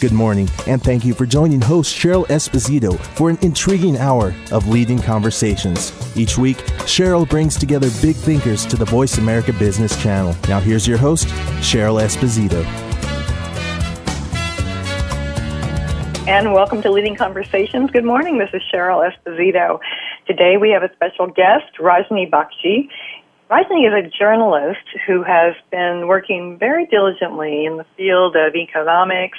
Good morning, and thank you for joining host Cheryl Esposito for an intriguing hour of leading conversations. Each week, Cheryl brings together big thinkers to the Voice America Business Channel. Now, here's your host, Cheryl Esposito. And welcome to Leading Conversations. Good morning. This is Cheryl Esposito. Today we have a special guest, Rajni Bakshi. Rajni is a journalist who has been working very diligently in the field of economics.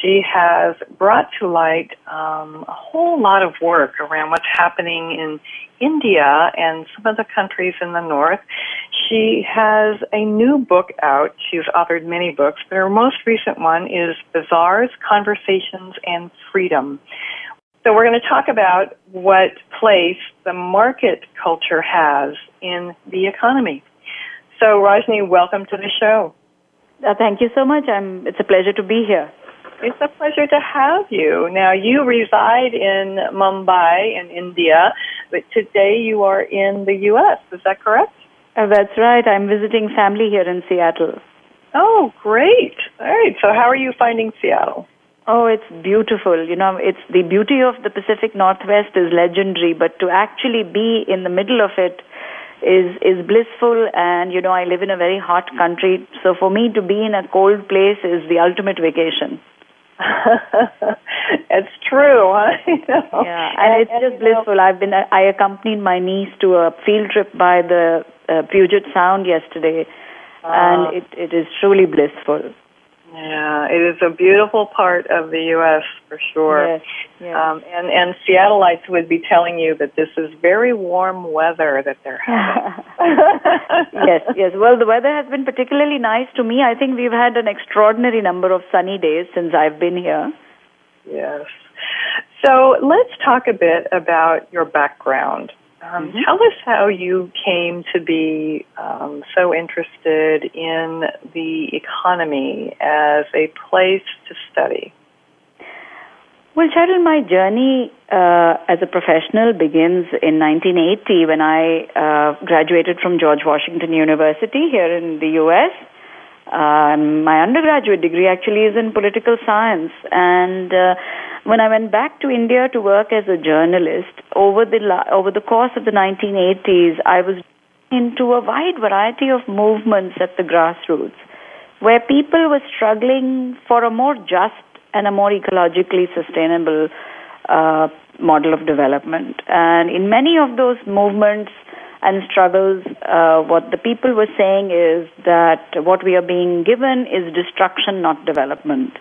She has brought to light um, a whole lot of work around what's happening in India and some of the countries in the north. She has a new book out. She's authored many books, but her most recent one is Bazaars, Conversations, and Freedom. So we're going to talk about what place the market culture has in the economy. So Rajni, welcome to the show. Uh, thank you so much. I'm, it's a pleasure to be here. It's a pleasure to have you. Now you reside in Mumbai in India, but today you are in the U.S. Is that correct? Uh, that's right. I'm visiting family here in Seattle. Oh, great. All right. So how are you finding Seattle? Oh, it's beautiful. You know, it's the beauty of the Pacific Northwest is legendary, but to actually be in the middle of it is is blissful and you know, I live in a very hot country, so for me to be in a cold place is the ultimate vacation. it's true. Huh? Yeah, and, and it's and, just blissful. Know. I've been I accompanied my niece to a field trip by the uh, Puget Sound yesterday, uh, and it it is truly blissful. Yeah, it is a beautiful part of the U.S. for sure. Yes, yes. Um, and and Seattleites would be telling you that this is very warm weather that they're having. yes, yes. Well, the weather has been particularly nice to me. I think we've had an extraordinary number of sunny days since I've been here. Yes. So let's talk a bit about your background. Um, mm-hmm. Tell us how you came to be um, so interested in the economy as a place to study. Well, Cheryl, my journey uh, as a professional begins in 1980 when I uh, graduated from George Washington University here in the U.S. Um, my undergraduate degree actually is in political science, and uh, when I went back to India to work as a journalist over the over the course of the 1980s, I was into a wide variety of movements at the grassroots, where people were struggling for a more just and a more ecologically sustainable uh, model of development. And in many of those movements and struggles, uh, what the people were saying is that what we are being given is destruction, not development.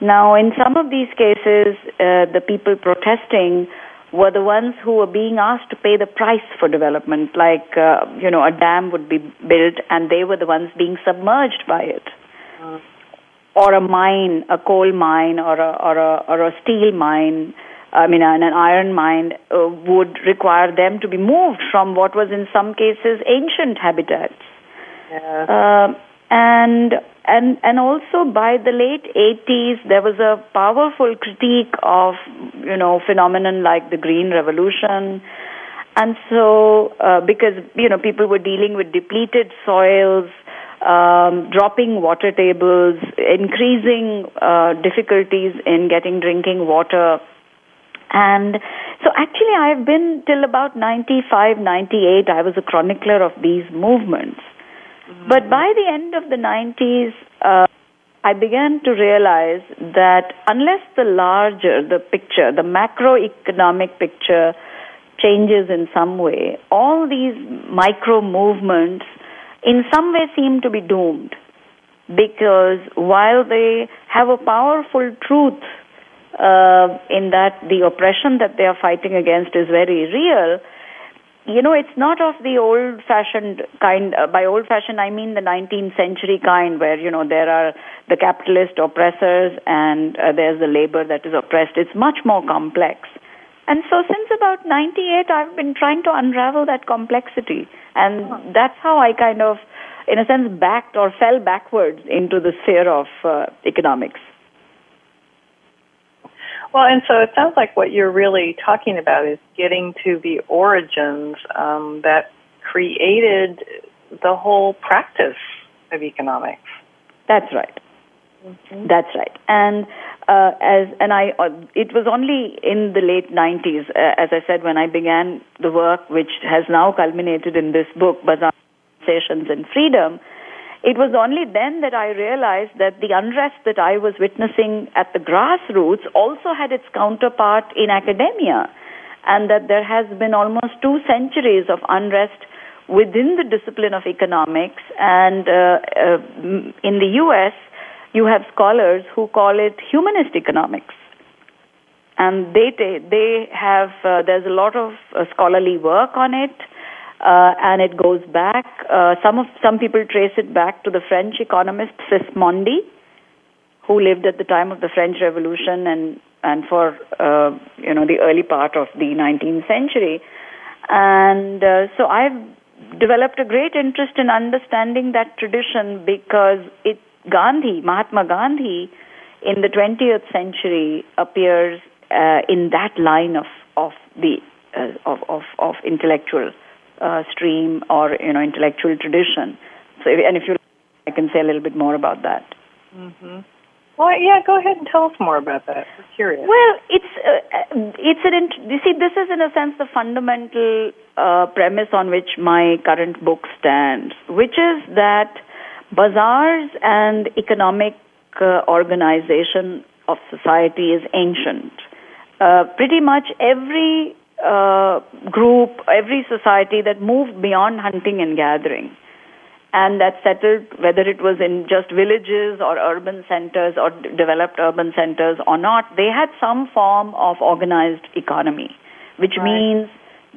Now, in some of these cases, uh, the people protesting were the ones who were being asked to pay the price for development, like, uh, you know, a dam would be built and they were the ones being submerged by it. Mm. Or a mine, a coal mine or a, or a, or a steel mine, I mean, an, an iron mine uh, would require them to be moved from what was in some cases ancient habitats. Yeah. Uh, and and and also by the late 80s there was a powerful critique of you know phenomenon like the green revolution and so uh, because you know people were dealing with depleted soils um, dropping water tables increasing uh, difficulties in getting drinking water and so actually I've been till about 95 98 I was a chronicler of these movements but by the end of the 90s, uh, I began to realize that unless the larger, the picture, the macroeconomic picture changes in some way, all these micro movements in some way seem to be doomed. Because while they have a powerful truth uh, in that the oppression that they are fighting against is very real, you know, it's not of the old fashioned kind. Uh, by old fashioned, I mean the 19th century kind where, you know, there are the capitalist oppressors and uh, there's the labor that is oppressed. It's much more complex. And so since about 98, I've been trying to unravel that complexity. And that's how I kind of, in a sense, backed or fell backwards into the sphere of uh, economics. Well, and so it sounds like what you're really talking about is getting to the origins um, that created the whole practice of economics. That's right. Mm-hmm. That's right. And uh, as and I, uh, it was only in the late 90s, uh, as I said, when I began the work, which has now culminated in this book, Bazaars, Conversations and Freedom. It was only then that I realized that the unrest that I was witnessing at the grassroots also had its counterpart in academia, and that there has been almost two centuries of unrest within the discipline of economics. And uh, uh, in the U.S., you have scholars who call it humanist economics. And they, they have, uh, there's a lot of uh, scholarly work on it, uh, and it goes back, uh, some of, some people trace it back to the French economist Sismondi, who lived at the time of the French Revolution and, and for, uh, you know, the early part of the 19th century. And uh, so I've developed a great interest in understanding that tradition because it Gandhi, Mahatma Gandhi, in the 20th century appears uh, in that line of of the uh, of, of of intellectual uh, stream or you know intellectual tradition. So, and if you, I can say a little bit more about that. Mm-hmm. Well, yeah, go ahead and tell us more about that. We're curious. Well, it's uh, it's an you see this is in a sense the fundamental uh, premise on which my current book stands, which is that bazaars and economic uh, organization of society is ancient. Uh, pretty much every uh, group, every society that moved beyond hunting and gathering and that settled whether it was in just villages or urban centers or d- developed urban centers or not, they had some form of organized economy, which right. means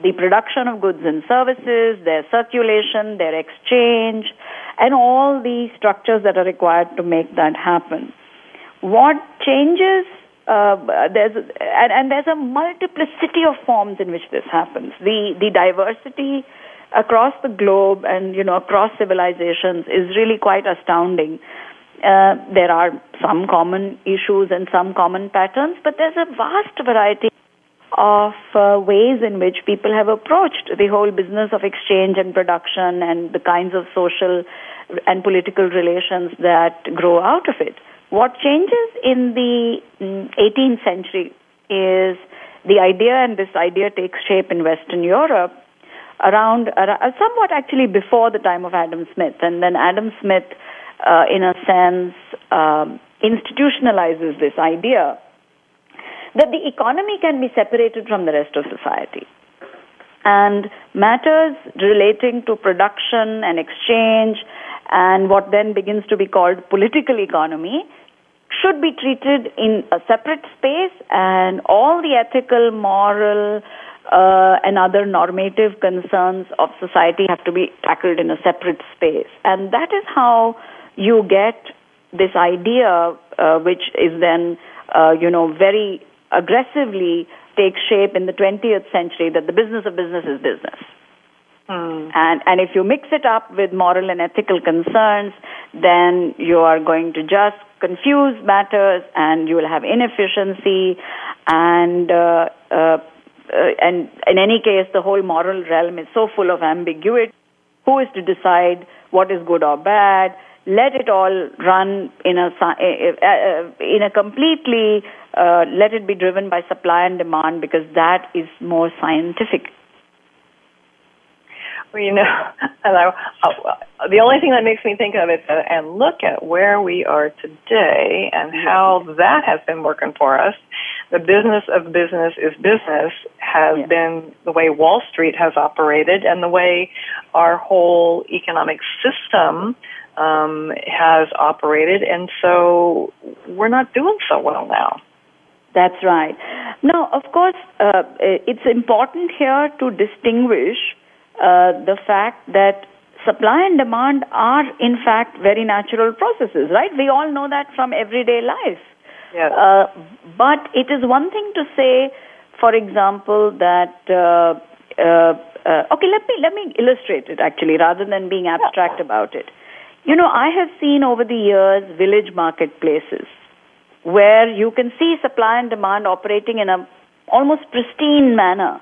the production of goods and services, their circulation, their exchange, and all the structures that are required to make that happen. What changes? Uh, there's and, and there's a multiplicity of forms in which this happens. The the diversity across the globe and you know across civilizations is really quite astounding. Uh, there are some common issues and some common patterns, but there's a vast variety of uh, ways in which people have approached the whole business of exchange and production and the kinds of social and political relations that grow out of it. What changes in the 18th mm, century is the idea, and this idea takes shape in Western Europe around, around somewhat actually before the time of Adam Smith, and then Adam Smith, uh, in a sense, um, institutionalizes this idea that the economy can be separated from the rest of society. And matters relating to production and exchange and what then begins to be called political economy should be treated in a separate space and all the ethical, moral, uh, and other normative concerns of society have to be tackled in a separate space. And that is how you get this idea, uh, which is then, uh, you know, very aggressively takes shape in the 20th century that the business of business is business. Mm. And, and if you mix it up with moral and ethical concerns, then you are going to just confuse matters and you will have inefficiency and, uh, uh, uh, and in any case, the whole moral realm is so full of ambiguity. Who is to decide what is good or bad? let it all run in a eh, eh, eh, in a completely uh, let it be driven by supply and demand because that is more scientific. Well, you know, uh, the only thing that makes me think of it uh, and look at where we are today and how that has been working for us. The business of business is business has yeah. been the way Wall Street has operated and the way our whole economic system um, has operated, and so we're not doing so well now. That's right. Now, of course, uh, it's important here to distinguish uh, the fact that supply and demand are, in fact, very natural processes, right? We all know that from everyday life. Yes. Uh, but it is one thing to say, for example, that uh, uh, uh, okay, let me let me illustrate it actually, rather than being abstract about it. You know, I have seen over the years village marketplaces where you can see supply and demand operating in a almost pristine manner.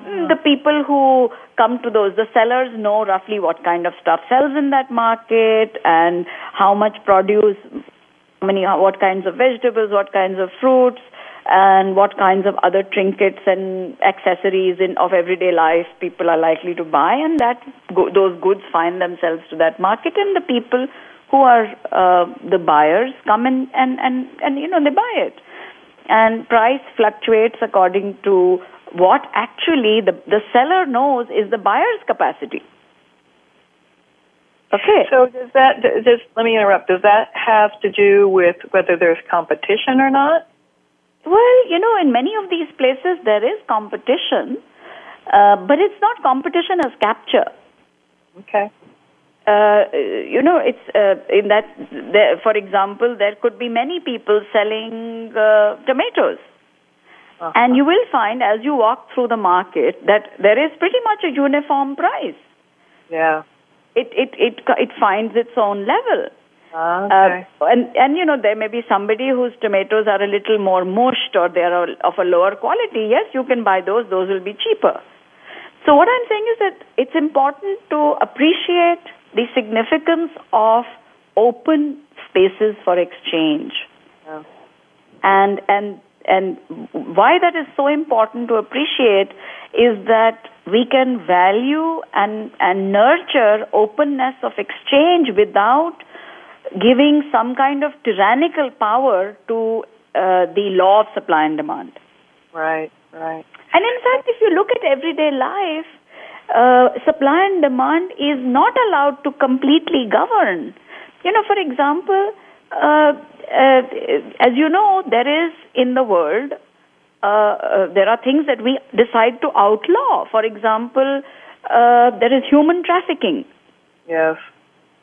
Mm-hmm. The people who come to those, the sellers know roughly what kind of stuff sells in that market and how much produce, how many, what kinds of vegetables, what kinds of fruits, and what kinds of other trinkets and accessories in, of everyday life people are likely to buy, and that those goods find themselves to that market, and the people who are uh, the buyers come in and, and, and you know they buy it, and price fluctuates according to what actually the the seller knows is the buyer's capacity. Okay. So does that does let me interrupt? Does that have to do with whether there's competition or not? Well, you know, in many of these places there is competition, uh, but it's not competition as capture. Okay. Uh, you know, it's uh, in that. There, for example, there could be many people selling uh, tomatoes, uh-huh. and you will find as you walk through the market that there is pretty much a uniform price. Yeah. It it it it finds its own level. Okay. Uh, and and you know there may be somebody whose tomatoes are a little more mushed or they are of a lower quality. Yes, you can buy those; those will be cheaper. So what I'm saying is that it's important to appreciate the significance of open spaces for exchange. Yeah. And and and why that is so important to appreciate is that we can value and and nurture openness of exchange without giving some kind of tyrannical power to uh, the law of supply and demand. Right, right. And in fact, if you look at everyday life, uh, supply and demand is not allowed to completely govern. You know, for example, uh, uh, as you know, there is in the world, uh, uh, there are things that we decide to outlaw. For example, uh, there is human trafficking. Yes.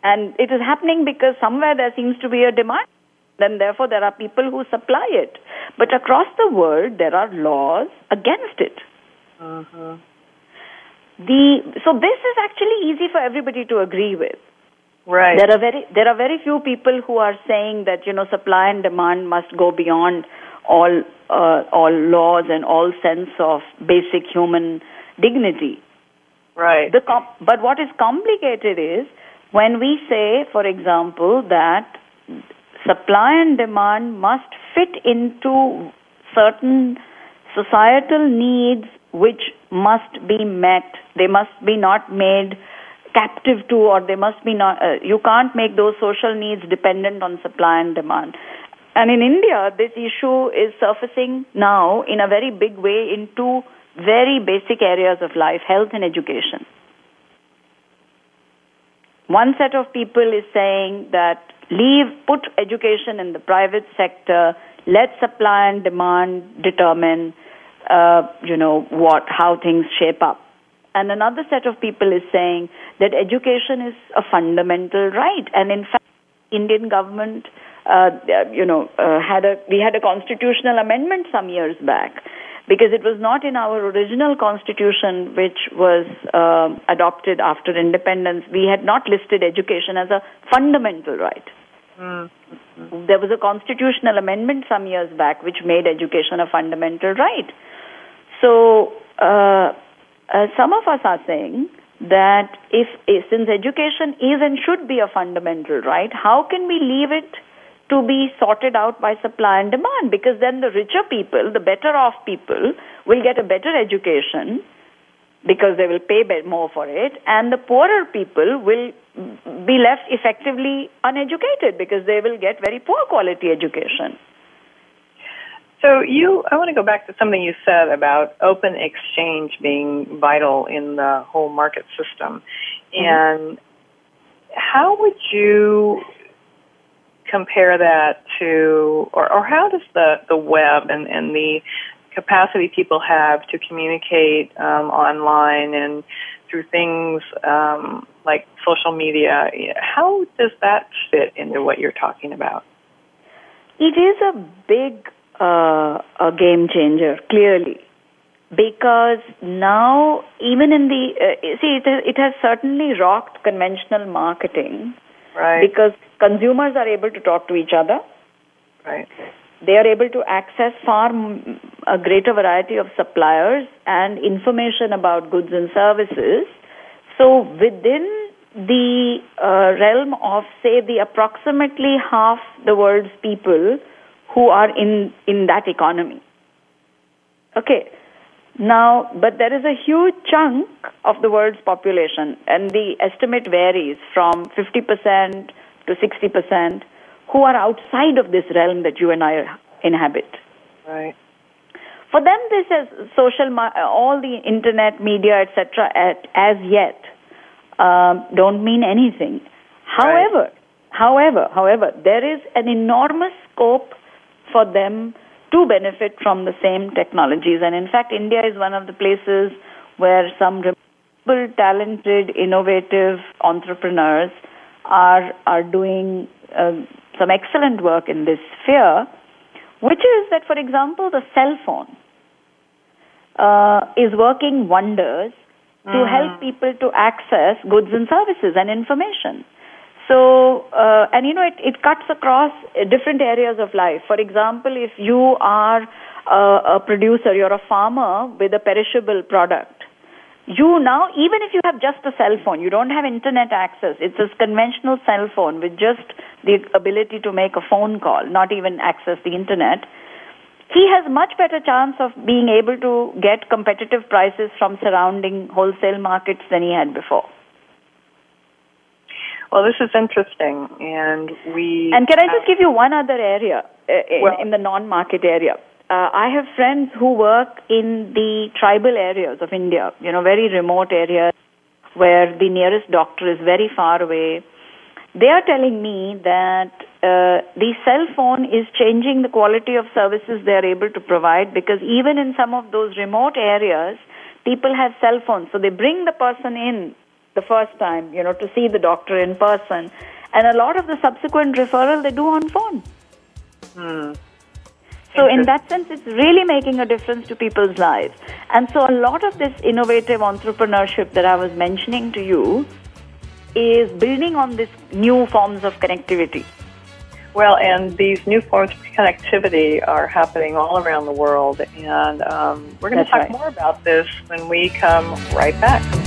And it is happening because somewhere there seems to be a demand. Then therefore there are people who supply it. But across the world there are laws against it. Mm-hmm. The, so this is actually easy for everybody to agree with. Right. There are very there are very few people who are saying that you know supply and demand must go beyond all uh, all laws and all sense of basic human dignity. Right. The com- but what is complicated is when we say, for example, that supply and demand must fit into certain societal needs which must be met, they must be not made captive to or they must be not uh, you can't make those social needs dependent on supply and demand and in india this issue is surfacing now in a very big way in two very basic areas of life health and education one set of people is saying that leave, put education in the private sector, let supply and demand determine, uh, you know, what, how things shape up. And another set of people is saying that education is a fundamental right. And in fact, Indian government, uh, you know, uh, had a, we had a constitutional amendment some years back because it was not in our original constitution, which was uh, adopted after independence. We had not listed education as a fundamental right. Mm-hmm. There was a constitutional amendment some years back which made education a fundamental right. So, uh, uh, some of us are saying that if, if since education is and should be a fundamental right, how can we leave it to be sorted out by supply and demand because then the richer people, the better off people, will get a better education because they will pay more for it, and the poorer people will be left effectively uneducated because they will get very poor quality education. So you, I want to go back to something you said about open exchange being vital in the whole market system, mm-hmm. and how would you compare that to, or, or how does the, the web and, and the capacity people have to communicate um, online and through things um, like social media, how does that fit into what you're talking about? It is a big uh, a game changer, clearly. Because now even in the uh, see it has, it has certainly rocked conventional marketing. Right. Because consumers are able to talk to each other. Right. They are able to access far a greater variety of suppliers and information about goods and services. So within the uh, realm of say the approximately half the world's people who are in in that economy okay now, but there is a huge chunk of the world's population, and the estimate varies from 50% to 60%, who are outside of this realm that you and I inhabit. Right. For them, this is social, all the internet, media, etc., as yet, um, don't mean anything. However, right. however, however, there is an enormous scope for them to benefit from the same technologies. And in fact, India is one of the places where some remarkable, talented, innovative entrepreneurs are are doing uh, some excellent work in this sphere, which is that, for example, the cell phone uh, is working wonders mm. to help people to access goods and services and information. So, uh, and you know, it, it cuts across different areas of life. For example, if you are a, a producer, you're a farmer with a perishable product, you now, even if you have just a cell phone, you don't have internet access, it's a conventional cell phone with just the ability to make a phone call, not even access the internet, he has much better chance of being able to get competitive prices from surrounding wholesale markets than he had before. Well, this is interesting, and we. And can I just give you one other area uh, in, well, in the non-market area? Uh, I have friends who work in the tribal areas of India, you know, very remote areas where the nearest doctor is very far away. They are telling me that uh, the cell phone is changing the quality of services they are able to provide because even in some of those remote areas, people have cell phones. So they bring the person in the first time, you know, to see the doctor in person. And a lot of the subsequent referral they do on phone. Hmm. So in that sense, it's really making a difference to people's lives. And so a lot of this innovative entrepreneurship that I was mentioning to you is building on these new forms of connectivity. Well, and these new forms of connectivity are happening all around the world, and um, we're going to talk right. more about this when we come right back.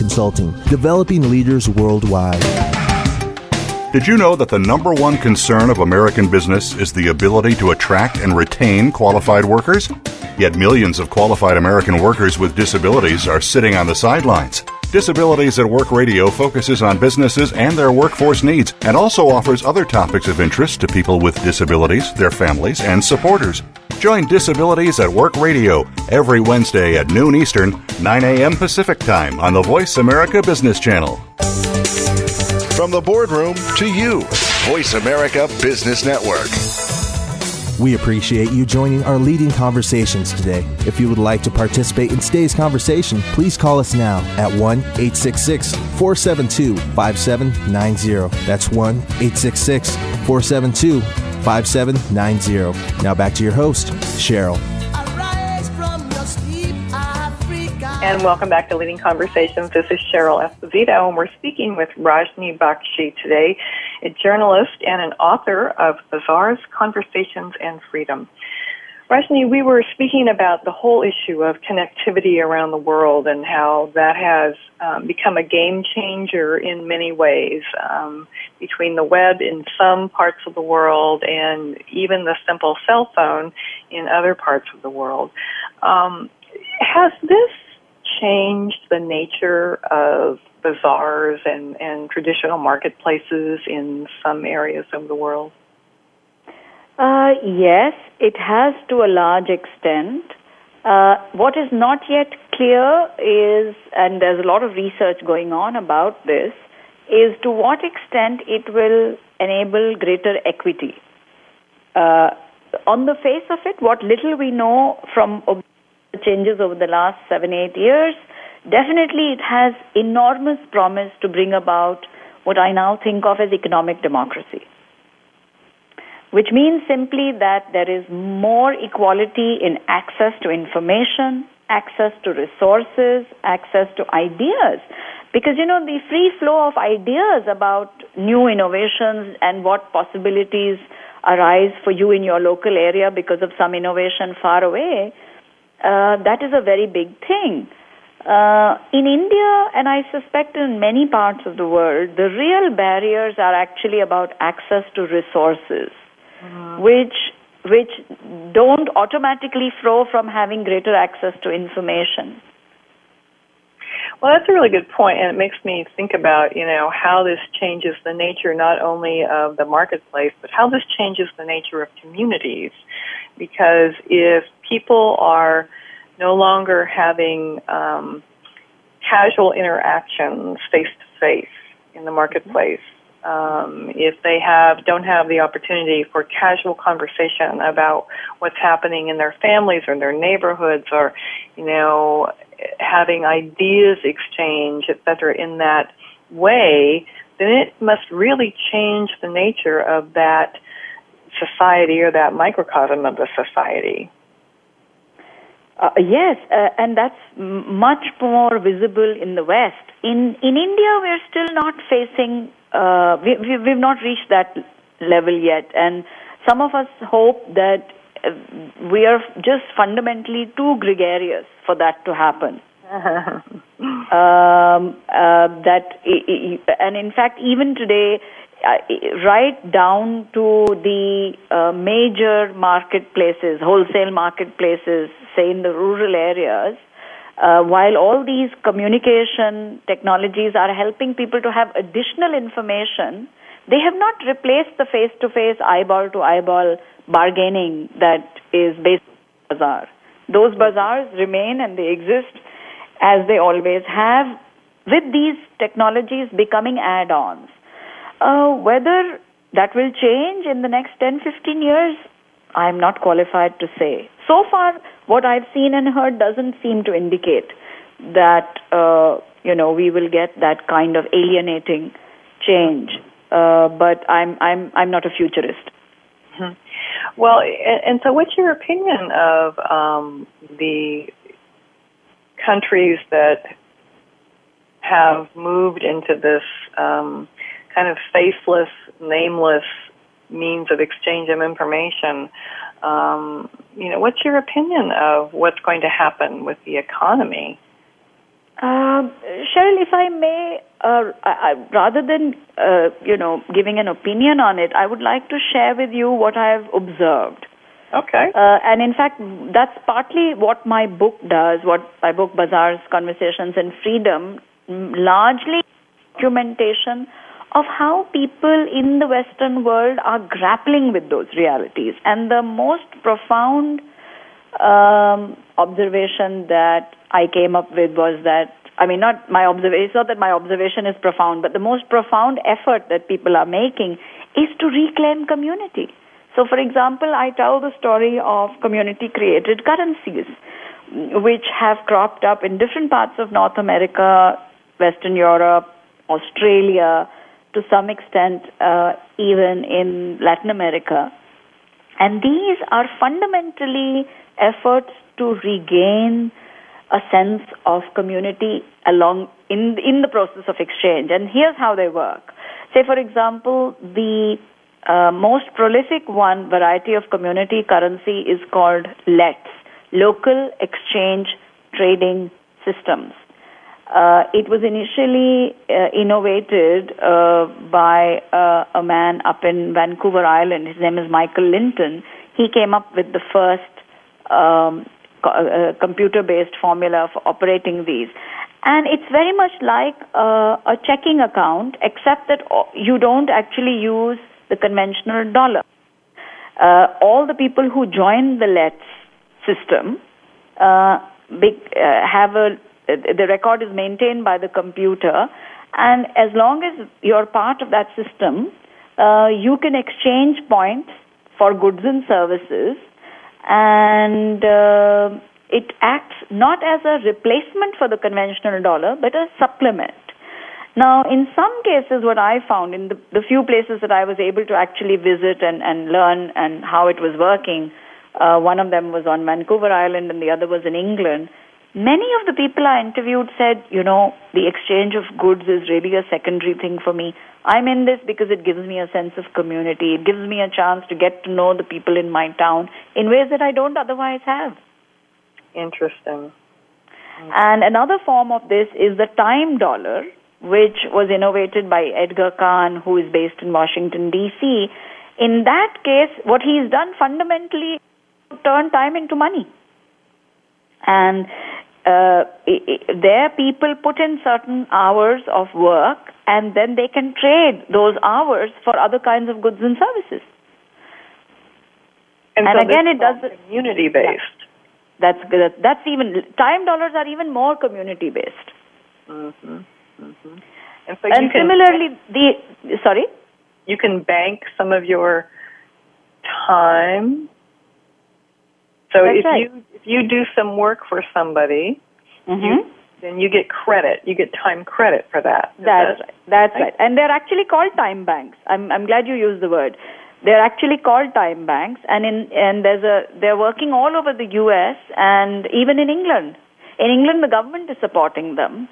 Consulting, developing leaders worldwide. Did you know that the number one concern of American business is the ability to attract and retain qualified workers? Yet millions of qualified American workers with disabilities are sitting on the sidelines. Disabilities at Work Radio focuses on businesses and their workforce needs and also offers other topics of interest to people with disabilities, their families, and supporters. Join Disabilities at Work Radio every Wednesday at noon Eastern, 9 a.m. Pacific Time on the Voice America Business Channel. From the boardroom to you, Voice America Business Network. We appreciate you joining our leading conversations today. If you would like to participate in today's conversation, please call us now at 1 866 472 5790. That's 1 866 472 5790. Now back to your host, Cheryl. And welcome back to Leading Conversations. This is Cheryl Esposito, and we're speaking with Rajni Bakshi today, a journalist and an author of Bazaars, Conversations, and Freedom. Rajni, we were speaking about the whole issue of connectivity around the world and how that has um, become a game changer in many ways um, between the web in some parts of the world and even the simple cell phone in other parts of the world. Um, has this changed the nature of bazaars and, and traditional marketplaces in some areas of the world? Uh, yes, it has to a large extent. Uh, what is not yet clear is, and there's a lot of research going on about this, is to what extent it will enable greater equity. Uh, on the face of it, what little we know from changes over the last seven, eight years, definitely it has enormous promise to bring about what I now think of as economic democracy. Which means simply that there is more equality in access to information, access to resources, access to ideas. Because, you know, the free flow of ideas about new innovations and what possibilities arise for you in your local area because of some innovation far away uh, that is a very big thing. Uh, in India, and I suspect in many parts of the world, the real barriers are actually about access to resources, mm-hmm. which which don't automatically flow from having greater access to information. Well, that's a really good point, and it makes me think about you know how this changes the nature not only of the marketplace, but how this changes the nature of communities. Because if people are no longer having um, casual interactions face to face in the marketplace. Um, if they have don't have the opportunity for casual conversation about what's happening in their families or in their neighborhoods, or you know, having ideas exchange, etc., in that way, then it must really change the nature of that society or that microcosm of the society. Uh, yes, uh, and that's m- much more visible in the West. In in India, we're still not facing. Uh, we, we we've not reached that level yet, and some of us hope that uh, we are just fundamentally too gregarious for that to happen. um, uh, that and in fact, even today, uh, right down to the uh, major marketplaces, wholesale marketplaces, say in the rural areas, uh, while all these communication technologies are helping people to have additional information, they have not replaced the face-to-face, eyeball-to-eyeball bargaining that is based on bazaar. Those bazaars remain and they exist as they always have, with these technologies becoming add-ons. Uh, whether that will change in the next 10, 15 years, I'm not qualified to say. So far, what I've seen and heard doesn't seem to indicate that, uh, you know, we will get that kind of alienating change. Uh, but I'm, I'm, I'm not a futurist. Mm-hmm. Well, and, and, so what's your opinion of um, the countries that have moved into this um, kind of faceless, nameless means of exchange of information. Um, you know, what's your opinion of what's going to happen with the economy? Uh, Cheryl, if I may, uh, I, rather than uh, you know giving an opinion on it, I would like to share with you what I have observed. Okay. Uh, and in fact, that's partly what my book does. What my book, Bazaars, Conversations, and Freedom, largely documentation of how people in the Western world are grappling with those realities. And the most profound um, observation that I came up with was that, I mean, not my observation, it's not that my observation is profound, but the most profound effort that people are making is to reclaim community. So for example, I tell the story of community created currencies, which have cropped up in different parts of North America, Western Europe, Australia, to some extent, uh, even in Latin America. And these are fundamentally efforts to regain a sense of community along in in the process of exchange. And here's how they work. Say, for example, the uh, most prolific one variety of community currency is called LETS, Local Exchange Trading Systems. Uh, it was initially uh, innovated uh, by uh, a man up in Vancouver Island. His name is Michael Linton. He came up with the first um, co- uh, computer-based formula for operating these. And it's very much like a checking account, except that you don't actually use the conventional dollar. Uh, all the people who join the LETS system uh, big, uh, have a the record is maintained by the computer, and as long as you're part of that system, uh, you can exchange points for goods and services, and uh, it acts not as a replacement for the conventional dollar, but a supplement. Now, in some cases, what I found in the, the few places that I was able to actually visit and, and learn and how it was working, uh, one of them was on Vancouver Island and the other was in England. Many of the people I interviewed said, you know, the exchange of goods is really a secondary thing for me. I'm in this because it gives me a sense of community. It gives me a chance to get to know the people in my town in ways that I don't otherwise have. Interesting. And another form of this is the time dollar, which was innovated by Edgar Cahn, who is based in Washington, D.C. In that case, what he's done fundamentally turn time into money. And uh, there, people put in certain hours of work, and then they can trade those hours for other kinds of goods and services. And, and so again, it does community based. Yeah. That's that's even time dollars are even more community based. Mm-hmm. Mm-hmm. And, so and similarly, the sorry, you can bank some of your time. So That's if right. you if you do some work for somebody, mm-hmm. you, then you get credit. You get time credit for that. That's that, right. That's right. And they're actually called time banks. I'm I'm glad you used the word. They're actually called time banks, and in and there's a they're working all over the U.S. and even in England. In England, the government is supporting them.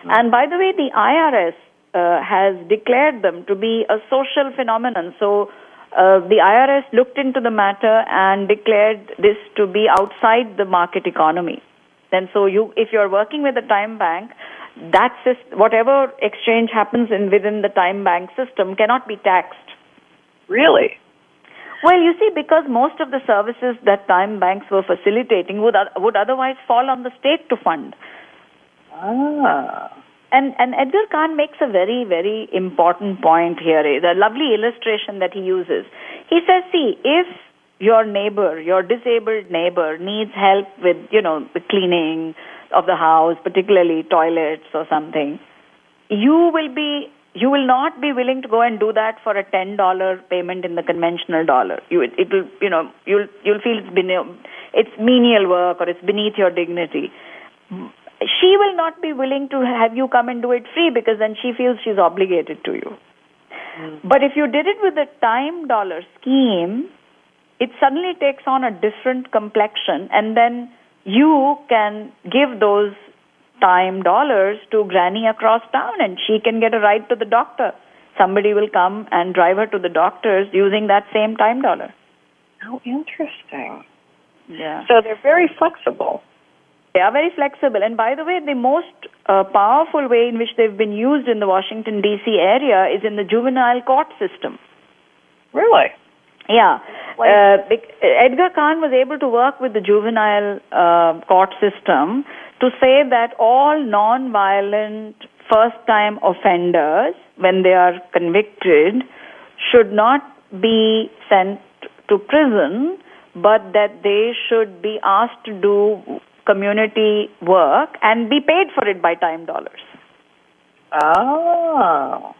Mm-hmm. And by the way, the IRS uh, has declared them to be a social phenomenon. So uh, the IRS looked into the matter and declared this to be outside the market economy. And so you, if you're working with a time bank, that system, whatever exchange happens in within the time bank system cannot be taxed. Really? Well, you see, because most of the services that time banks were facilitating would would otherwise fall on the state to fund. Ah. And and Edgar Cahn makes a very very important point here. The lovely illustration that he uses. He says, see, if your neighbor, your disabled neighbor, needs help with you know the cleaning of the house, particularly toilets or something, you will be you will not be willing to go and do that for a ten dollar payment in the conventional dollar. You it, it will you know you'll you'll feel it's beneath, it's menial work or it's beneath your dignity. She will not be willing to have you come and do it free because then she feels she's obligated to you. Mm. But if you did it with a time dollar scheme, it suddenly takes on a different complexion, and then you can give those time dollars to granny across town and she can get a ride to the doctor. Somebody will come and drive her to the doctors using that same time dollar. How interesting. Yeah. So they're very flexible. They are very flexible. And by the way, the most uh, powerful way in which they've been used in the Washington, D.C. area is in the juvenile court system. Really? Yeah. Uh, Edgar Cahn was able to work with the juvenile uh, court system to say that all non-violent first-time offenders, when they are convicted, should not be sent to prison, but that they should be asked to do community work and be paid for it by time dollars. Oh.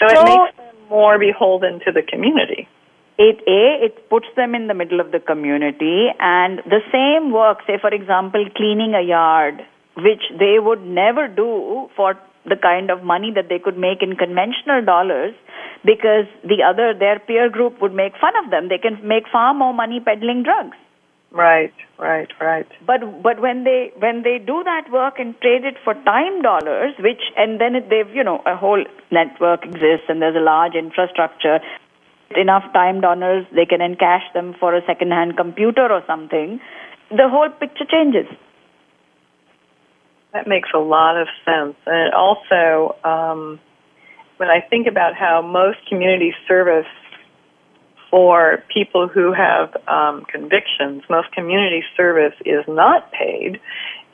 So, so it makes them more beholden to the community. it a it puts them in the middle of the community and the same work say for example cleaning a yard which they would never do for the kind of money that they could make in conventional dollars because the other their peer group would make fun of them they can make far more money peddling drugs right right right. But but when they when they do that work and trade it for time dollars which and then they've you know a whole network exists and there's a large infrastructure enough time dollars they can encash them for a second hand computer or something the whole picture changes. That makes a lot of sense. And also um when I think about how most community service for people who have um, convictions, most community service is not paid.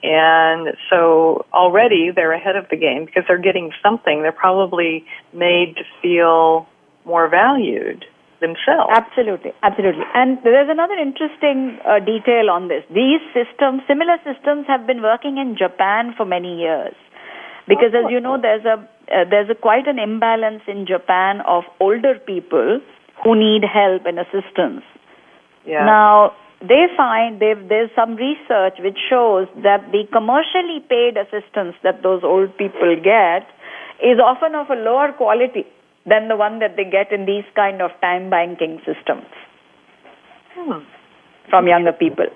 And so already they're ahead of the game because they're getting something. They're probably made to feel more valued themselves. Absolutely, absolutely. And there's another interesting uh, detail on this. These systems, similar systems, have been working in Japan for many years. Because as you know, there's a uh, there's a quite an imbalance in Japan of older people who need help and assistance. Yeah. Now they find there's some research which shows that the commercially paid assistance that those old people get is often of a lower quality than the one that they get in these kind of time banking systems hmm. from younger people.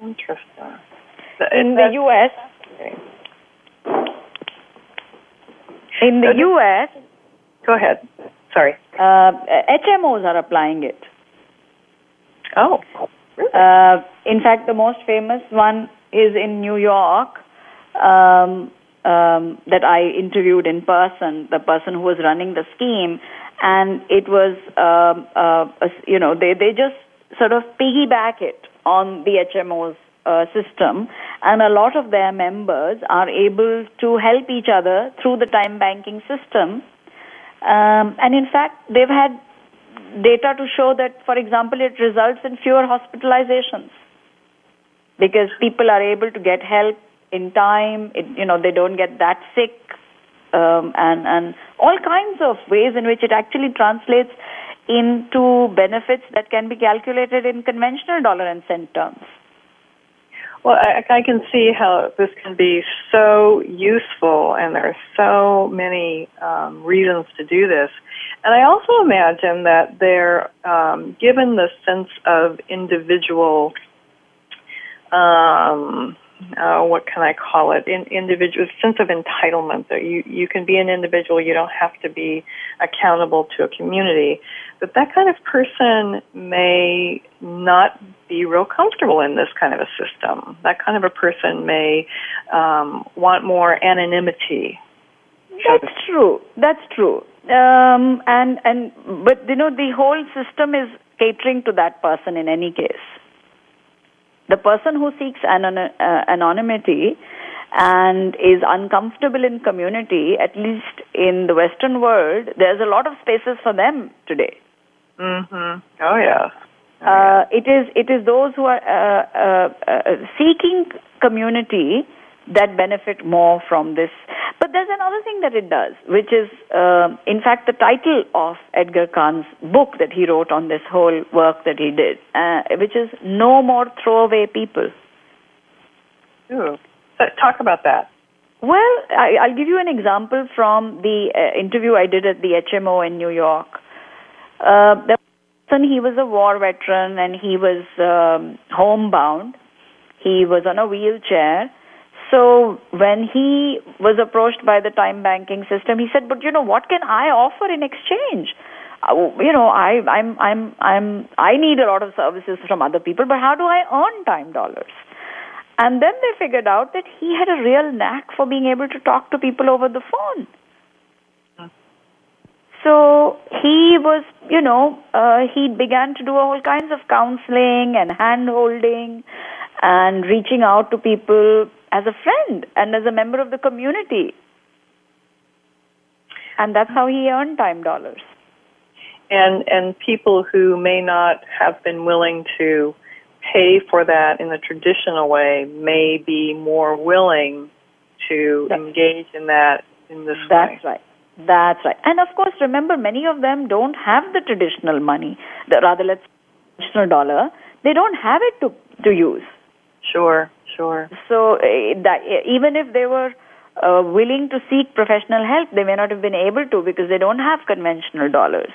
Interesting. In the U.S., In the U.S., go ahead. Sorry. Uh, HMOs are applying it. Oh. Really? Uh, in fact, the most famous one is in New York. Um, um, that I interviewed in person, the person who was running the scheme, and it was, um, uh, you know, they they just sort of piggyback it on the HMOs uh, system, and a lot of their members are able to help each other through the time banking system. Um, and in fact, they've had data to show that, for example, it results in fewer hospitalizations because people are able to get help in time. It, you know, they don't get that sick, um, and and all kinds of ways in which it actually translates into benefits that can be calculated in conventional dollar and cent terms. Well, I, I can see how this can be so useful, and there are so many um, reasons to do this. And I also imagine that they're um, given the sense of individual um, uh, what can I call it? In, individual sense of entitlement that you you can be an individual. You don't have to be accountable to a community. But that kind of person may not be real comfortable in this kind of a system. That kind of a person may um, want more anonymity. That's true. That's true. Um, and and but you know the whole system is catering to that person in any case the person who seeks anon- uh, anonymity and is uncomfortable in community, at least in the Western world, there's a lot of spaces for them today. Mm-hmm. Oh yeah. Oh, uh, it is it is those who are uh, uh, uh seeking community that benefit more from this. But there's another thing that it does, which is, uh, in fact, the title of Edgar Cahn's book that he wrote on this whole work that he did, uh, which is No More Throwaway People. Ooh. Talk about that. Well, I, will give you an example from the uh, interview I did at the HMO in New York. Uh, the person, he was a war veteran and he was um, homebound. He was on a wheelchair so when he was approached by the time banking system, he said, "But you know, what can I offer in exchange? Uh, you know, I, I'm, I'm, I'm, I need a lot of services from other people, but how do I earn time dollars?" And then they figured out that he had a real knack for being able to talk to people over the phone. So he was, you know, uh, he began to do all kinds of counseling and hand holding and reaching out to people as a friend and as a member of the community. And that's how he earned time dollars. And and people who may not have been willing to pay for that in the traditional way may be more willing to engage in that in this that's way. right. That's right. And of course, remember, many of them don't have the traditional money, the, rather, let's traditional dollar. They don't have it to, to use. Sure, sure. So uh, that, even if they were uh, willing to seek professional help, they may not have been able to because they don't have conventional dollars.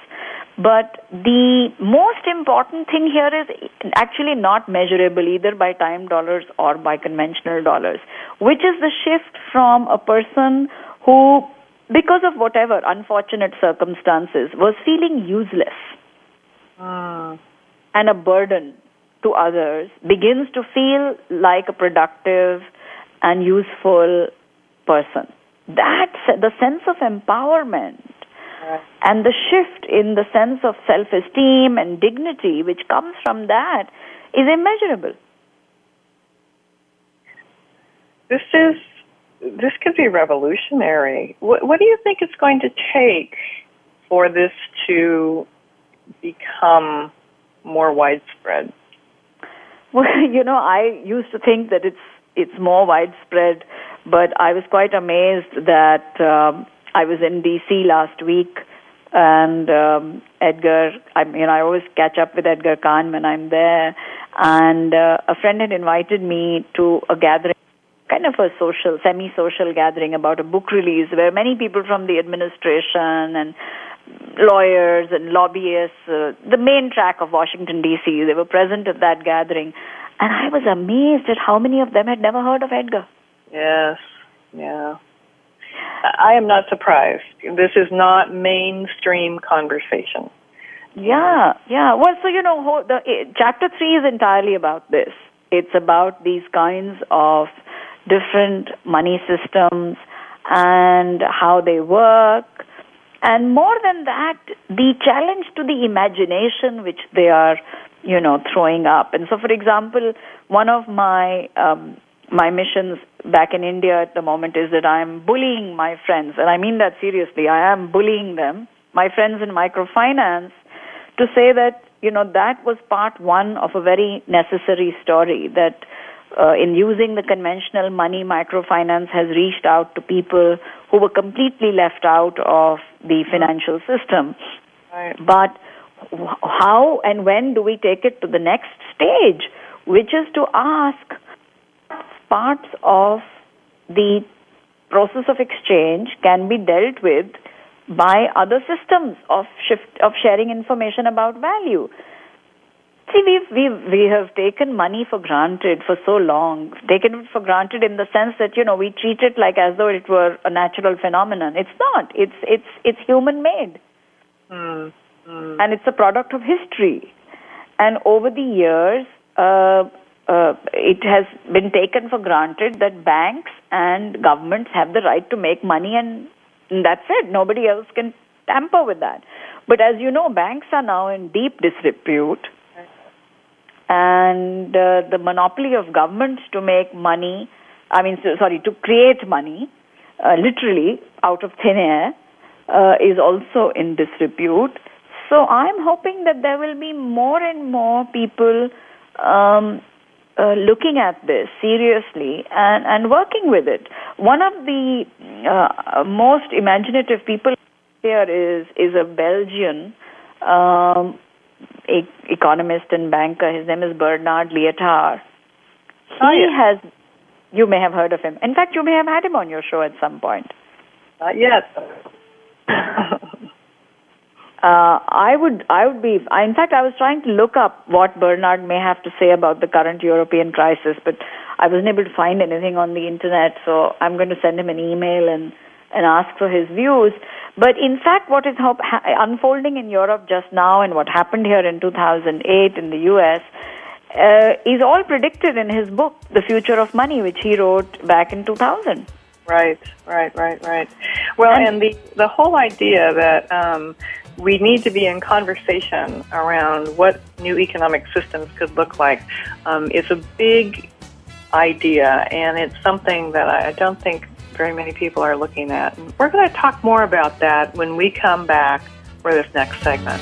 But the most important thing here is actually not measurable either by time dollars or by conventional dollars, which is the shift from a person who, because of whatever unfortunate circumstances, was feeling useless mm. and a burden to others, begins to feel like a productive and useful person. That's the sense of empowerment and the shift in the sense of self esteem and dignity which comes from that is immeasurable. This is this could be revolutionary. What, what do you think it's going to take for this to become more widespread? Well, you know, I used to think that it's it's more widespread, but I was quite amazed that um, I was in D.C. last week, and um, Edgar. I mean, I always catch up with Edgar Cahn when I'm there, and uh, a friend had invited me to a gathering kind of a social, semi-social gathering about a book release where many people from the administration and lawyers and lobbyists, uh, the main track of Washington D.C., they were present at that gathering, and I was amazed at how many of them had never heard of Edgar. Yes, yeah. I am not surprised. This is not mainstream conversation. Yeah, yeah. Well, so you know, the chapter three is entirely about this. It's about these kinds of different money systems and how they work. And more than that, the challenge to the imagination which they are, you know, throwing up. And so, for example, one of my um, my missions back in India at the moment is that I am bullying my friends, and I mean that seriously. I am bullying them, my friends in microfinance, to say that you know that was part one of a very necessary story that. Uh, in using the conventional money, microfinance has reached out to people who were completely left out of the hmm. financial system. Right. But how and when do we take it to the next stage, which is to ask parts of the process of exchange can be dealt with by other systems of shift of sharing information about value. See, we've, we've, we have taken money for granted for so long, taken it for granted in the sense that, you know, we treat it like as though it were a natural phenomenon. It's not. It's, it's, it's human made. Mm, mm. And it's a product of history. And over the years, uh, uh, it has been taken for granted that banks and governments have the right to make money and that's it. Nobody else can tamper with that. But as you know, banks are now in deep disrepute and uh, the monopoly of governments to make money, I mean, so, sorry, to create money, uh, literally out of thin air, uh, is also in disrepute. So I'm hoping that there will be more and more people um, uh, looking at this seriously and, and working with it. One of the uh, most imaginative people here is is a Belgian um, e- economist and banker. His name is Bernard Lietaer. He oh, yeah. has, you may have heard of him. In fact, you may have had him on your show at some point. Uh, yes. Uh, I would, I would be. I, in fact, I was trying to look up what Bernard may have to say about the current European crisis, but I wasn't able to find anything on the internet. So I'm going to send him an email and and ask for his views. But in fact, what is unfolding in Europe just now, and what happened here in 2008 in the U.S. Uh, is all predicted in his book, The Future of Money, which he wrote back in 2000. Right, right, right, right. Well, and, and the the whole idea that um, we need to be in conversation around what new economic systems could look like. Um, it's a big idea, and it's something that I don't think very many people are looking at. We're going to talk more about that when we come back for this next segment.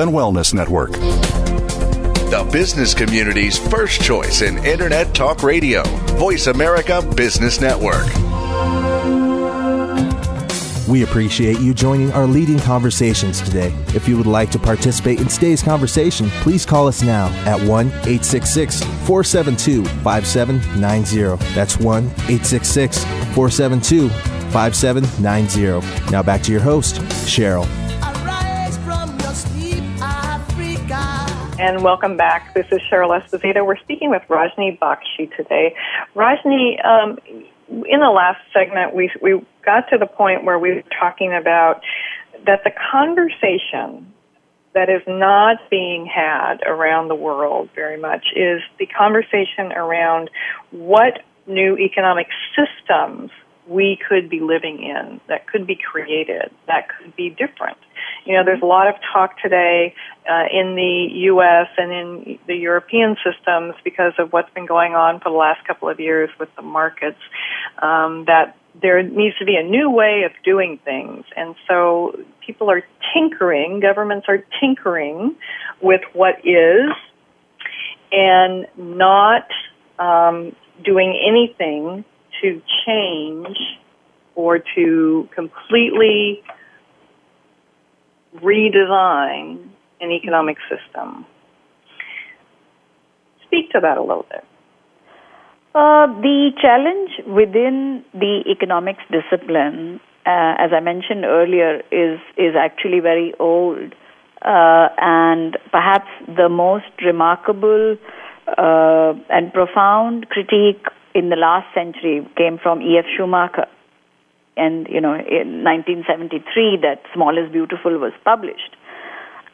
and Wellness Network. The business community's first choice in Internet Talk Radio. Voice America Business Network. We appreciate you joining our leading conversations today. If you would like to participate in today's conversation, please call us now at 1 866 472 5790. That's 1 866 472 5790. Now back to your host, Cheryl. And welcome back. This is Cheryl Esposito. We're speaking with Rajni Bakshi today. Rajni, um, in the last segment, we we got to the point where we were talking about that the conversation that is not being had around the world very much is the conversation around what new economic systems we could be living in that could be created that could be different. You know, there's a lot of talk today uh, in the U.S. and in the European systems because of what's been going on for the last couple of years with the markets um, that there needs to be a new way of doing things. And so people are tinkering, governments are tinkering with what is and not um, doing anything to change or to completely redesign an economic system. Speak to that a little bit. Uh, the challenge within the economics discipline, uh, as I mentioned earlier, is is actually very old, uh, and perhaps the most remarkable uh, and profound critique in the last century came from E.F. Schumacher, and you know in 1973 that "Small is Beautiful" was published.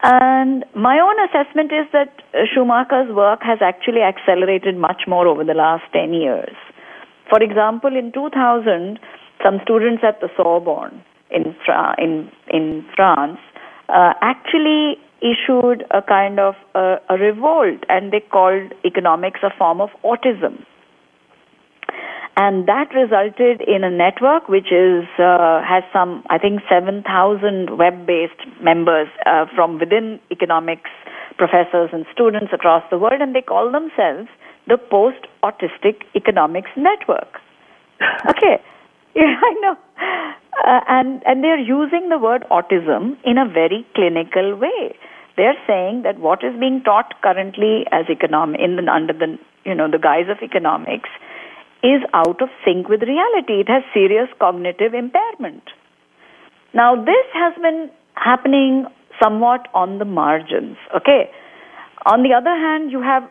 And my own assessment is that uh, Schumacher's work has actually accelerated much more over the last 10 years. For example, in 2000, some students at the Sorbonne in, in, in France uh, actually issued a kind of a, a revolt and they called economics a form of autism and that resulted in a network which is uh, has some I think 7,000 web-based members uh, from within economics professors and students across the world, and they call themselves the Post Autistic Economics Network. okay, yeah, I know, uh, and and they're using the word autism in a very clinical way. They're saying that what is being taught currently as economic in the, under the you know the guise of economics is out of sync with reality. It has serious cognitive impairment. Now, this has been happening somewhat on the margins, okay? On the other hand, you have,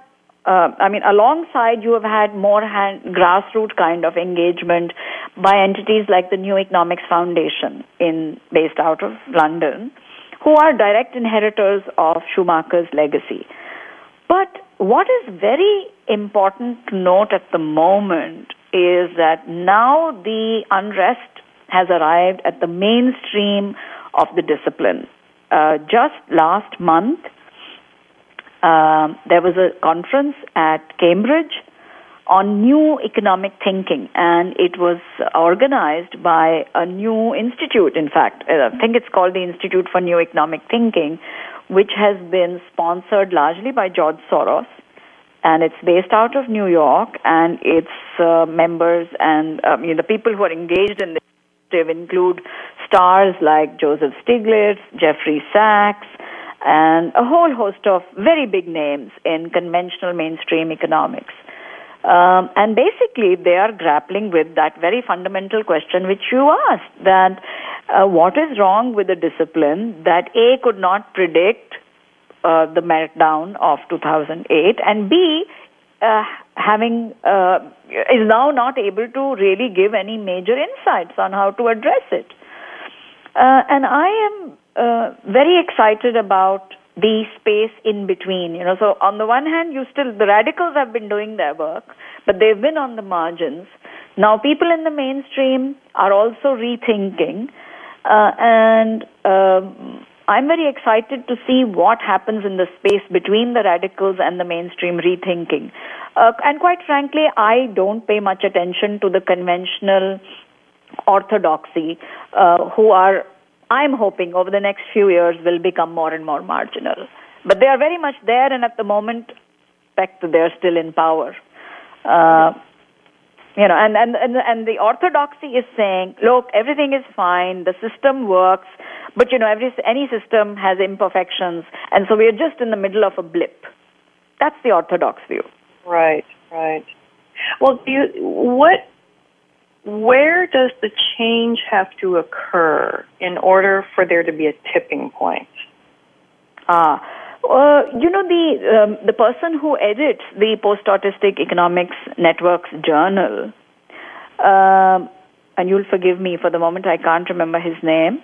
uh, I mean, alongside you have had more hand, grassroots kind of engagement by entities like the New Economics Foundation, in based out of London, who are direct inheritors of Schumacher's legacy. But what is very important to note at the moment is that now the unrest has arrived at the mainstream of the discipline. Uh, just last month, uh, there was a conference at Cambridge on new economic thinking, and it was organized by a new institute. In fact, uh, I think it's called the Institute for New Economic Thinking, which has been sponsored largely by George Soros, and it's based out of New York, and its uh, members and um, you know, the people who are engaged in this include stars like Joseph Stiglitz, Jeffrey Sachs, and a whole host of very big names in conventional mainstream economics. Um, and basically, they are grappling with that very fundamental question which you asked that uh, what is wrong with the discipline that A could not predict uh, the meltdown of 2008, and B, uh, having uh, is now not able to really give any major insights on how to address it. Uh, and I am uh, very excited about the space in between. You know, so on the one hand, you still the radicals have been doing their work, but they've been on the margins. Now, people in the mainstream are also rethinking, uh, and um, I'm very excited to see what happens in the space between the radicals and the mainstream rethinking. Uh, and quite frankly, I don't pay much attention to the conventional orthodoxy, uh, who are I'm hoping over the next few years will become more and more marginal. But they are very much there, and at the moment, they're still in power. Uh, you know, and, and, and, and the orthodoxy is saying, look, everything is fine, the system works, but you know, every, any system has imperfections, and so we're just in the middle of a blip. That's the orthodox view. Right, right. Well, do you, what where does the change have to occur in order for there to be a tipping point? Ah, uh, you know the um, the person who edits the Post Autistic Economics Network's journal, uh, and you'll forgive me for the moment, I can't remember his name.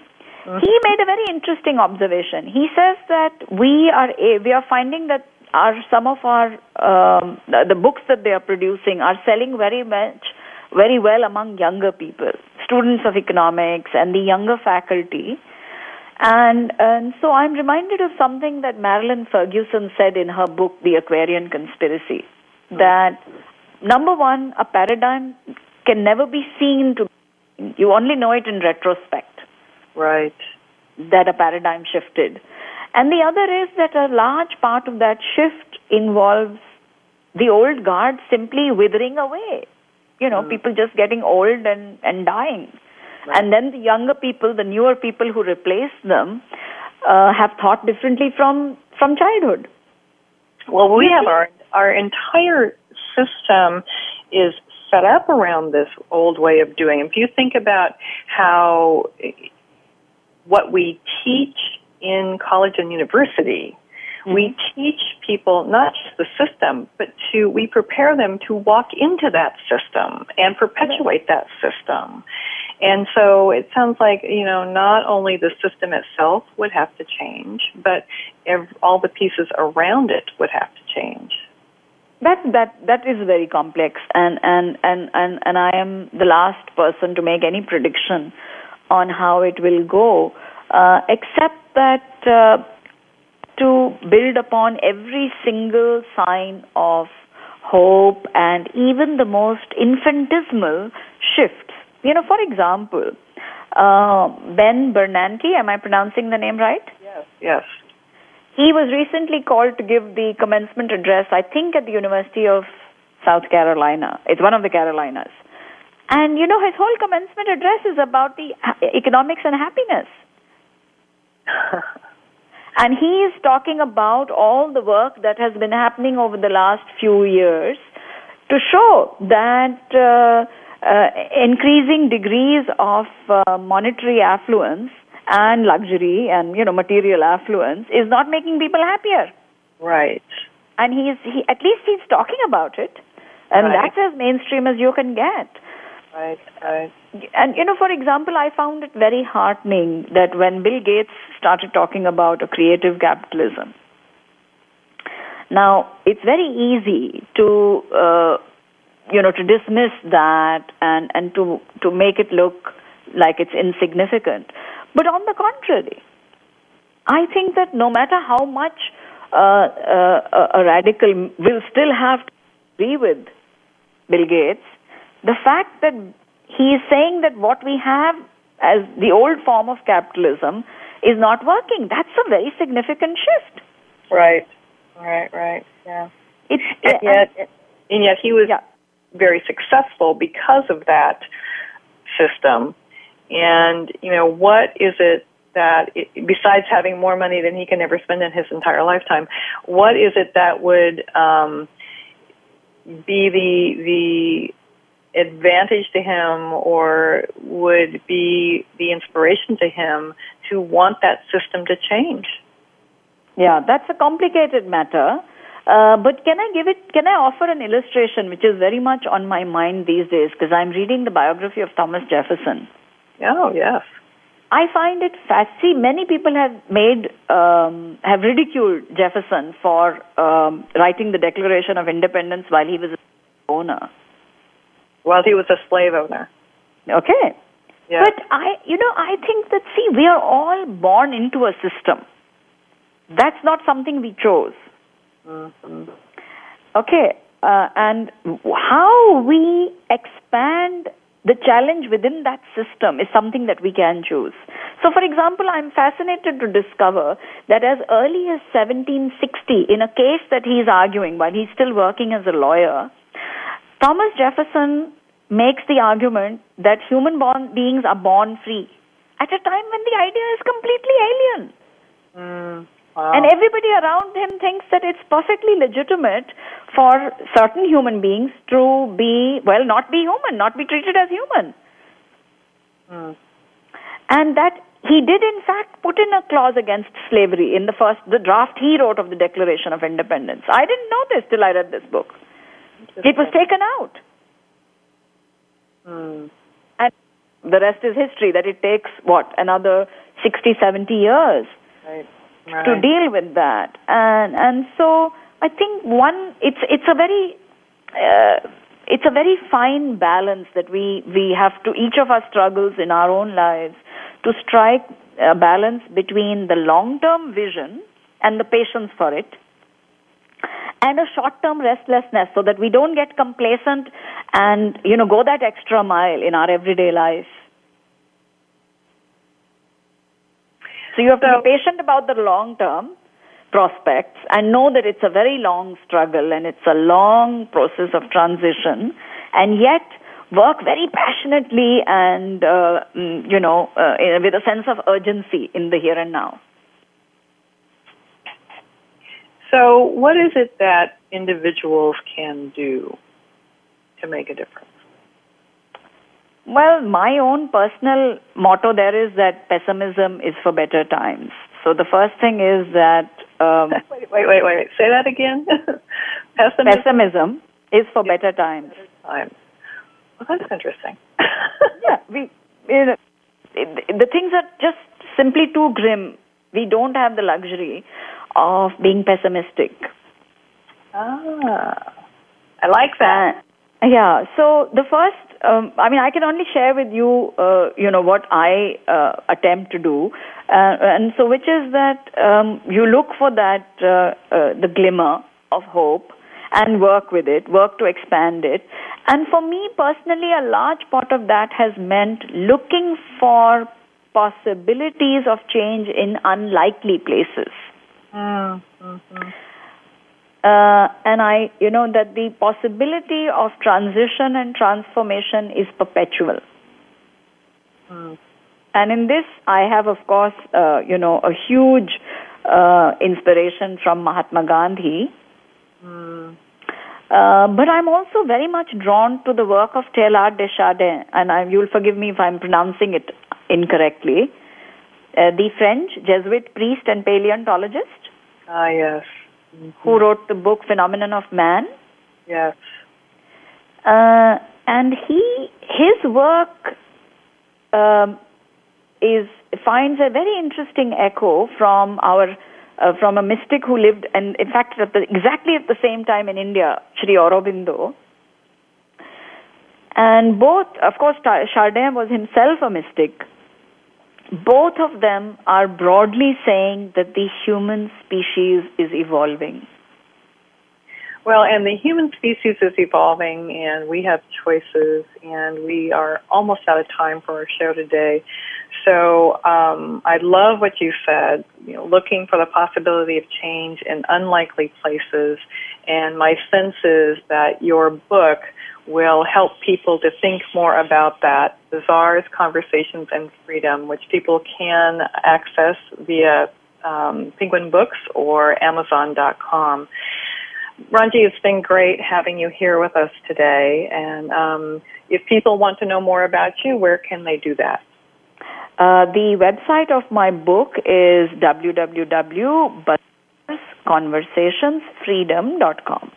Mm-hmm. He made a very interesting observation. He says that we are we are finding that our some of our um, the, the books that they are producing are selling very much very well among younger people, students of economics and the younger faculty. And, and so I'm reminded of something that Marilyn Ferguson said in her book, The Aquarian Conspiracy, that number one, a paradigm can never be seen to, you only know it in retrospect. Right. That a paradigm shifted. And the other is that a large part of that shift involves the old guard simply withering away you know, mm. people just getting old and, and dying. Right. And then the younger people, the newer people who replace them, uh, have thought differently from, from childhood. Well, we have our, our entire system is set up around this old way of doing. If you think about how what we teach in college and university Mm-hmm. We teach people not just the system, but to, we prepare them to walk into that system and perpetuate that system. And so it sounds like, you know, not only the system itself would have to change, but all the pieces around it would have to change. That that that is very complex, and and and and and I am the last person to make any prediction on how it will go, uh, except that uh, to build upon every single sign of hope and even the most infinitesimal shifts. You know, for example, uh, Ben Bernanke, am I pronouncing the name right? Yes. Yes. He was recently called to give the commencement address, I think, at the University of South Carolina. It's one of the Carolinas. And, you know, his whole commencement address is about the economics and happiness. And he is talking about all the work that has been happening over the last few years to show that uh, uh, increasing degrees of uh, monetary affluence and luxury and you know material affluence is not making people happier. Right. And he's he at least he's talking about it, and right. that's as mainstream as you can get. Right, right. And you know, for example, I found it very heartening that when Bill Gates started talking about a creative capitalism. Now, it's very easy to, uh, you know, to dismiss that and, and to, to make it look like it's insignificant. But on the contrary, I think that no matter how much uh, uh, a radical will still have to agree with Bill Gates, the fact that he is saying that what we have as the old form of capitalism is not working, that's a very significant shift. Right. Right. Right. Yeah. It's And yet, and yet he was Yeah. Very successful because of that system. And you know, what is it that, besides having more money than he can ever spend in his entire lifetime, what is it that would um, be the the advantage to him, or would be the inspiration to him to want that system to change? Yeah, that's a complicated matter. Uh, but can I give it? Can I offer an illustration which is very much on my mind these days because I'm reading the biography of Thomas Jefferson. Oh yes. I find it fascinating. Many people have made um, have ridiculed Jefferson for um, writing the Declaration of Independence while he was a owner. While he was a slave owner. Okay, Yeah. but I, you know, I think that see, we are all born into a system. That's not something we chose. Okay, uh, and how we expand the challenge within that system is something that we can choose. So, for example, I'm fascinated to discover that as early as 1760, in a case that he's arguing while he's still working as a lawyer, Thomas Jefferson makes the argument that human born beings are born free at a time when the idea is completely alien. Wow. And everybody around him thinks that it's perfectly legitimate for certain human beings to be, well, not be human, not be treated as human. Hmm. And that he did, in fact, put in a clause against slavery in the first, the draft he wrote of the Declaration of Independence. I didn't know this till I read this book. It was taken out. Hmm. And the rest is history, that it takes, what, another 60, 70 years right. To deal with that. And and so i think one it's it's a very uh, it's a very fine balance that we we have to each of us struggles in our own lives to strike a balance between the long term vision and the patience for it and a short term restlessness so that we don't get complacent and you know go that extra mile in our everyday life So you have to be patient about the long term prospects and know that it's a very long struggle and it's a long process of transition and yet work very passionately and, uh, mm, you know, uh, with a sense of urgency in the here and now. So, what is it that individuals can do to make a difference? Well, my own personal motto there is that pessimism is for better times. So the first thing is that um, Wait, wait, wait, wait. Say that again. Pessimism. pessimism is for better times. Time. Well, that's interesting. yeah, we you know, the things are just simply too grim. We don't have the luxury of being pessimistic. Ah, I like that. Uh, yeah. So the first, um, I mean, I can only share with you, uh, you know, what I uh, attempt to do, uh, and so which is that um, you look for that uh, uh, the glimmer of hope and work with it, work to expand it. And for me personally, a large part of that has meant looking for possibilities of change in unlikely places. Uh, and I, you know, that the possibility of transition and transformation is perpetual. And in this, I have, of course, uh, you know, a huge uh, inspiration from Mahatma Gandhi. Uh, but I'm also very much drawn to the work of Teilhard de Chardin, and I, you'll forgive me if I'm pronouncing it incorrectly. Uh, the French Jesuit priest and paleontologist Ah, yes, who wrote the book Phenomenon of Man. yes. Uh, and he his work um, is finds a very interesting echo from our uh, from a mystic who lived and in fact at the, exactly at the same time in India, Sri Aurobindo. And both, of course, Chardin was himself a mystic. Both of them are broadly saying that the human species is evolving. Well, and the human species is evolving, and we have choices, and we are almost out of time for our show today. So um, I love what you said. You know, looking for the possibility of change in unlikely places, and my sense is that your book will help people to think more about that. Bazaars, Conversations, and Freedom, which people can access via um, Penguin Books or Amazon.com. Ranji, it's been great having you here with us today. And um, if people want to know more about you, where can they do that? Uh, the website of my book is www.conversationsfreedom.com.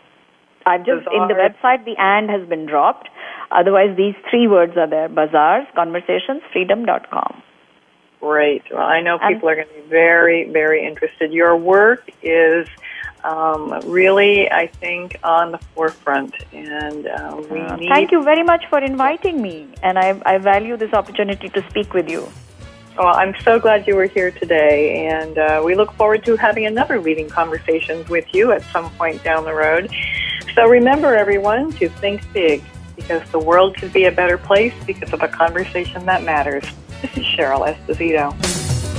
I've just in the website the and has been dropped. Otherwise, these three words are there: bazaars, conversations, freedom.com. Great. Well, I know people and, are going to be very, very interested. Your work is um, really, I think, on the forefront, and uh, we uh, need. Thank you very much for inviting me, and I, I value this opportunity to speak with you. Well, I'm so glad you were here today, and uh, we look forward to having another leading conversations with you at some point down the road. So remember, everyone, to think big because the world could be a better place because of a conversation that matters. This is Cheryl Esposito.